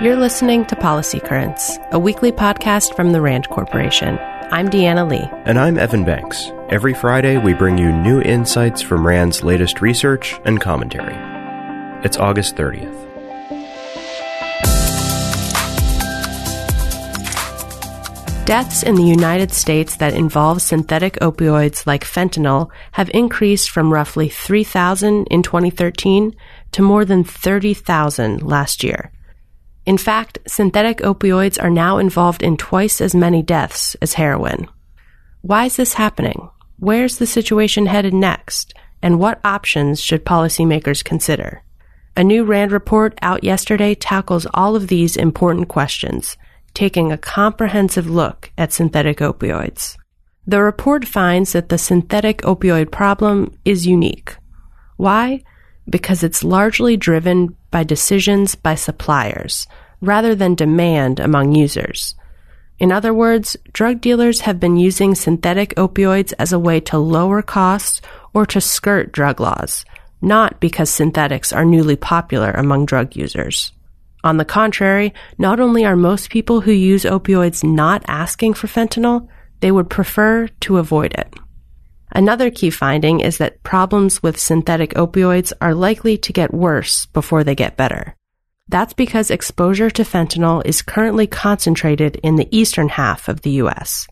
You're listening to Policy Currents, a weekly podcast from the RAND Corporation. I'm Deanna Lee. And I'm Evan Banks. Every Friday, we bring you new insights from RAND's latest research and commentary. It's August 30th. Deaths in the United States that involve synthetic opioids like fentanyl have increased from roughly 3,000 in 2013 to more than 30,000 last year. In fact, synthetic opioids are now involved in twice as many deaths as heroin. Why is this happening? Where's the situation headed next? And what options should policymakers consider? A new RAND report out yesterday tackles all of these important questions, taking a comprehensive look at synthetic opioids. The report finds that the synthetic opioid problem is unique. Why? Because it's largely driven by decisions by suppliers rather than demand among users. In other words, drug dealers have been using synthetic opioids as a way to lower costs or to skirt drug laws, not because synthetics are newly popular among drug users. On the contrary, not only are most people who use opioids not asking for fentanyl, they would prefer to avoid it. Another key finding is that problems with synthetic opioids are likely to get worse before they get better. That's because exposure to fentanyl is currently concentrated in the eastern half of the U.S.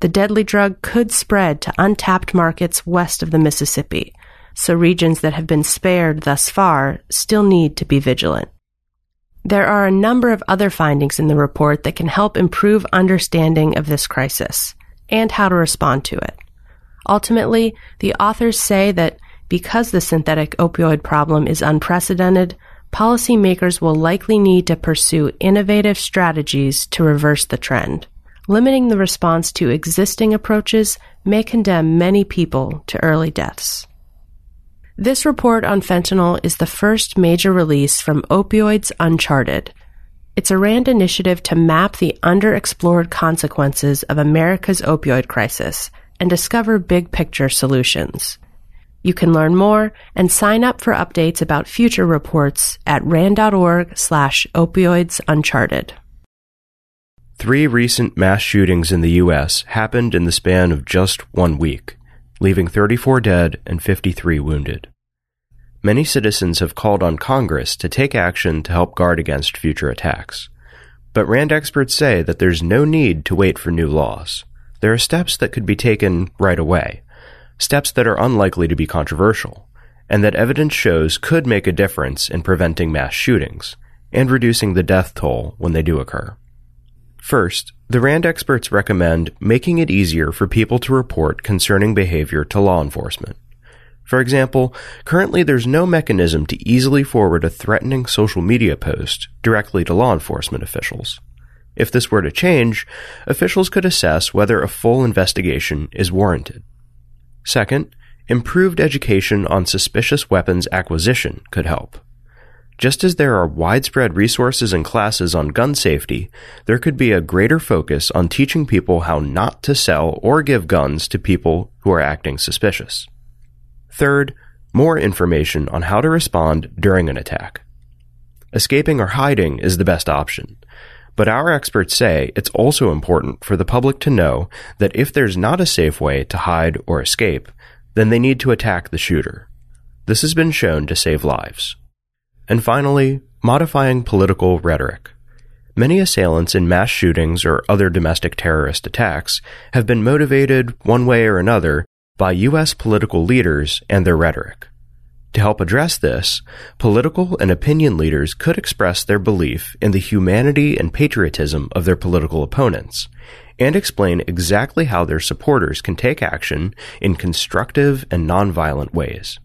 The deadly drug could spread to untapped markets west of the Mississippi, so regions that have been spared thus far still need to be vigilant. There are a number of other findings in the report that can help improve understanding of this crisis and how to respond to it. Ultimately, the authors say that because the synthetic opioid problem is unprecedented, policymakers will likely need to pursue innovative strategies to reverse the trend. Limiting the response to existing approaches may condemn many people to early deaths. This report on fentanyl is the first major release from Opioids Uncharted. It's a RAND initiative to map the underexplored consequences of America's opioid crisis and discover big picture solutions. You can learn more and sign up for updates about future reports at rand.org slash opioids uncharted. Three recent mass shootings in the U.S. happened in the span of just one week, leaving 34 dead and 53 wounded. Many citizens have called on Congress to take action to help guard against future attacks. But RAND experts say that there's no need to wait for new laws there are steps that could be taken right away, steps that are unlikely to be controversial, and that evidence shows could make a difference in preventing mass shootings and reducing the death toll when they do occur. First, the RAND experts recommend making it easier for people to report concerning behavior to law enforcement. For example, currently there's no mechanism to easily forward a threatening social media post directly to law enforcement officials. If this were to change, officials could assess whether a full investigation is warranted. Second, improved education on suspicious weapons acquisition could help. Just as there are widespread resources and classes on gun safety, there could be a greater focus on teaching people how not to sell or give guns to people who are acting suspicious. Third, more information on how to respond during an attack. Escaping or hiding is the best option. But our experts say it's also important for the public to know that if there's not a safe way to hide or escape, then they need to attack the shooter. This has been shown to save lives. And finally, modifying political rhetoric. Many assailants in mass shootings or other domestic terrorist attacks have been motivated, one way or another, by U.S. political leaders and their rhetoric. To help address this, political and opinion leaders could express their belief in the humanity and patriotism of their political opponents and explain exactly how their supporters can take action in constructive and nonviolent ways.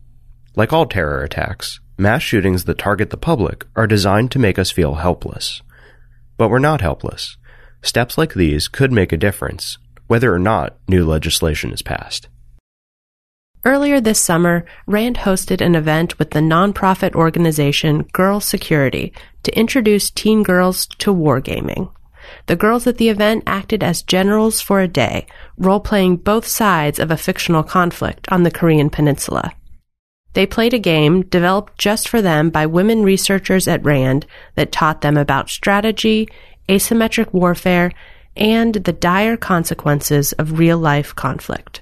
Like all terror attacks, mass shootings that target the public are designed to make us feel helpless. But we're not helpless. Steps like these could make a difference, whether or not new legislation is passed. Earlier this summer, RAND hosted an event with the nonprofit organization Girl Security to introduce teen girls to wargaming. The girls at the event acted as generals for a day, role playing both sides of a fictional conflict on the Korean peninsula. They played a game developed just for them by women researchers at RAND that taught them about strategy, asymmetric warfare, and the dire consequences of real life conflict.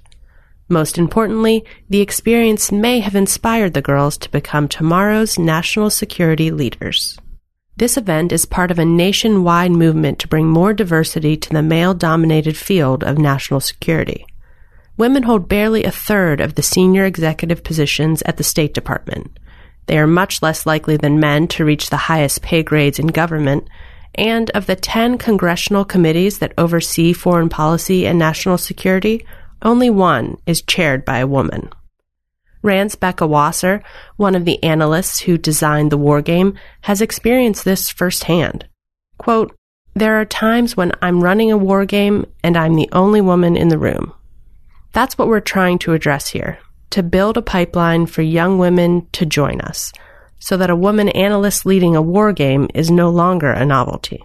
Most importantly, the experience may have inspired the girls to become tomorrow's national security leaders. This event is part of a nationwide movement to bring more diversity to the male dominated field of national security. Women hold barely a third of the senior executive positions at the State Department. They are much less likely than men to reach the highest pay grades in government, and of the 10 congressional committees that oversee foreign policy and national security, only one is chaired by a woman. Rand's Becca Wasser, one of the analysts who designed the war game, has experienced this firsthand. Quote, There are times when I'm running a war game and I'm the only woman in the room. That's what we're trying to address here to build a pipeline for young women to join us, so that a woman analyst leading a war game is no longer a novelty.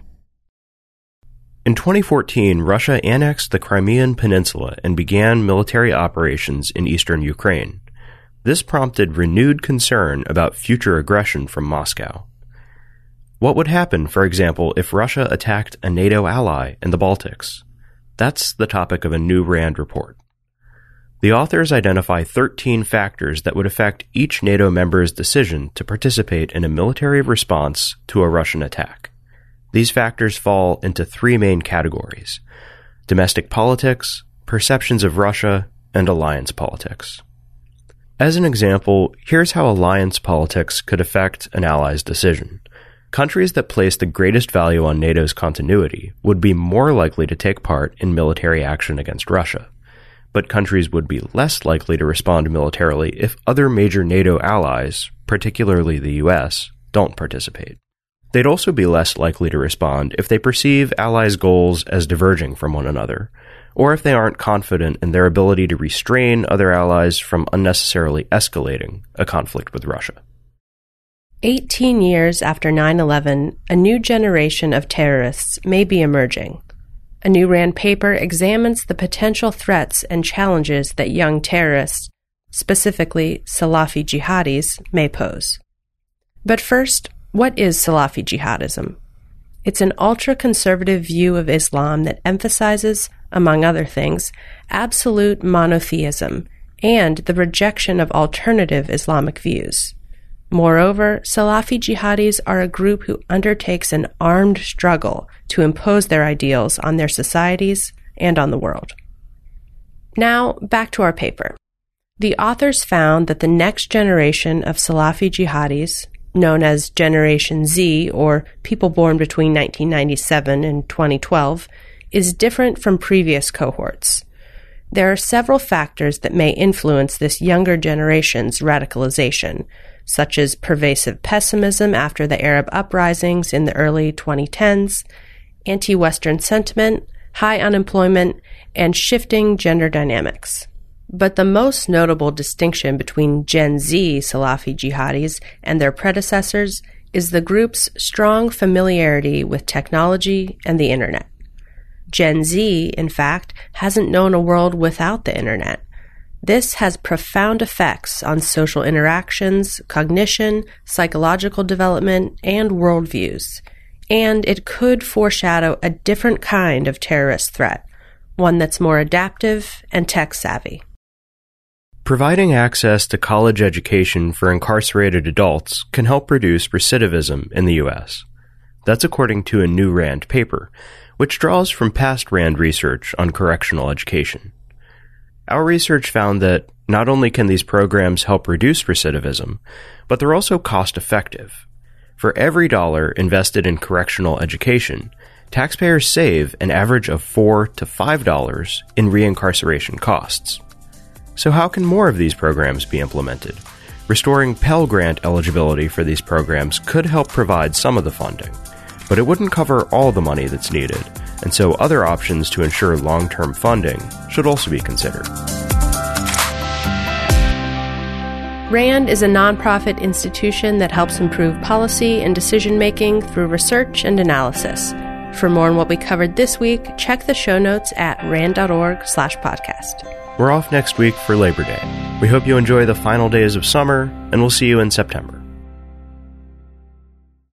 In 2014, Russia annexed the Crimean Peninsula and began military operations in eastern Ukraine. This prompted renewed concern about future aggression from Moscow. What would happen, for example, if Russia attacked a NATO ally in the Baltics? That's the topic of a new RAND report. The authors identify 13 factors that would affect each NATO member's decision to participate in a military response to a Russian attack. These factors fall into three main categories domestic politics, perceptions of Russia, and alliance politics. As an example, here's how alliance politics could affect an ally's decision. Countries that place the greatest value on NATO's continuity would be more likely to take part in military action against Russia. But countries would be less likely to respond militarily if other major NATO allies, particularly the US, don't participate. They'd also be less likely to respond if they perceive allies' goals as diverging from one another, or if they aren't confident in their ability to restrain other allies from unnecessarily escalating a conflict with Russia. 18 years after 9 11, a new generation of terrorists may be emerging. A new RAND paper examines the potential threats and challenges that young terrorists, specifically Salafi jihadis, may pose. But first, what is Salafi jihadism? It's an ultra conservative view of Islam that emphasizes, among other things, absolute monotheism and the rejection of alternative Islamic views. Moreover, Salafi jihadis are a group who undertakes an armed struggle to impose their ideals on their societies and on the world. Now, back to our paper. The authors found that the next generation of Salafi jihadis, known as Generation Z, or people born between 1997 and 2012, is different from previous cohorts. There are several factors that may influence this younger generation's radicalization, such as pervasive pessimism after the Arab uprisings in the early 2010s, anti Western sentiment, high unemployment, and shifting gender dynamics. But the most notable distinction between Gen Z Salafi jihadis and their predecessors is the group's strong familiarity with technology and the internet. Gen Z, in fact, hasn't known a world without the internet. This has profound effects on social interactions, cognition, psychological development, and worldviews. And it could foreshadow a different kind of terrorist threat, one that's more adaptive and tech savvy. Providing access to college education for incarcerated adults can help reduce recidivism in the U.S. That's according to a new RAND paper, which draws from past RAND research on correctional education. Our research found that not only can these programs help reduce recidivism, but they're also cost effective. For every dollar invested in correctional education, taxpayers save an average of $4 to $5 in reincarceration costs. So, how can more of these programs be implemented? Restoring Pell Grant eligibility for these programs could help provide some of the funding, but it wouldn't cover all the money that's needed, and so other options to ensure long term funding should also be considered. RAND is a nonprofit institution that helps improve policy and decision making through research and analysis. For more on what we covered this week, check the show notes at rand.org/podcast. We're off next week for Labor Day. We hope you enjoy the final days of summer, and we'll see you in September.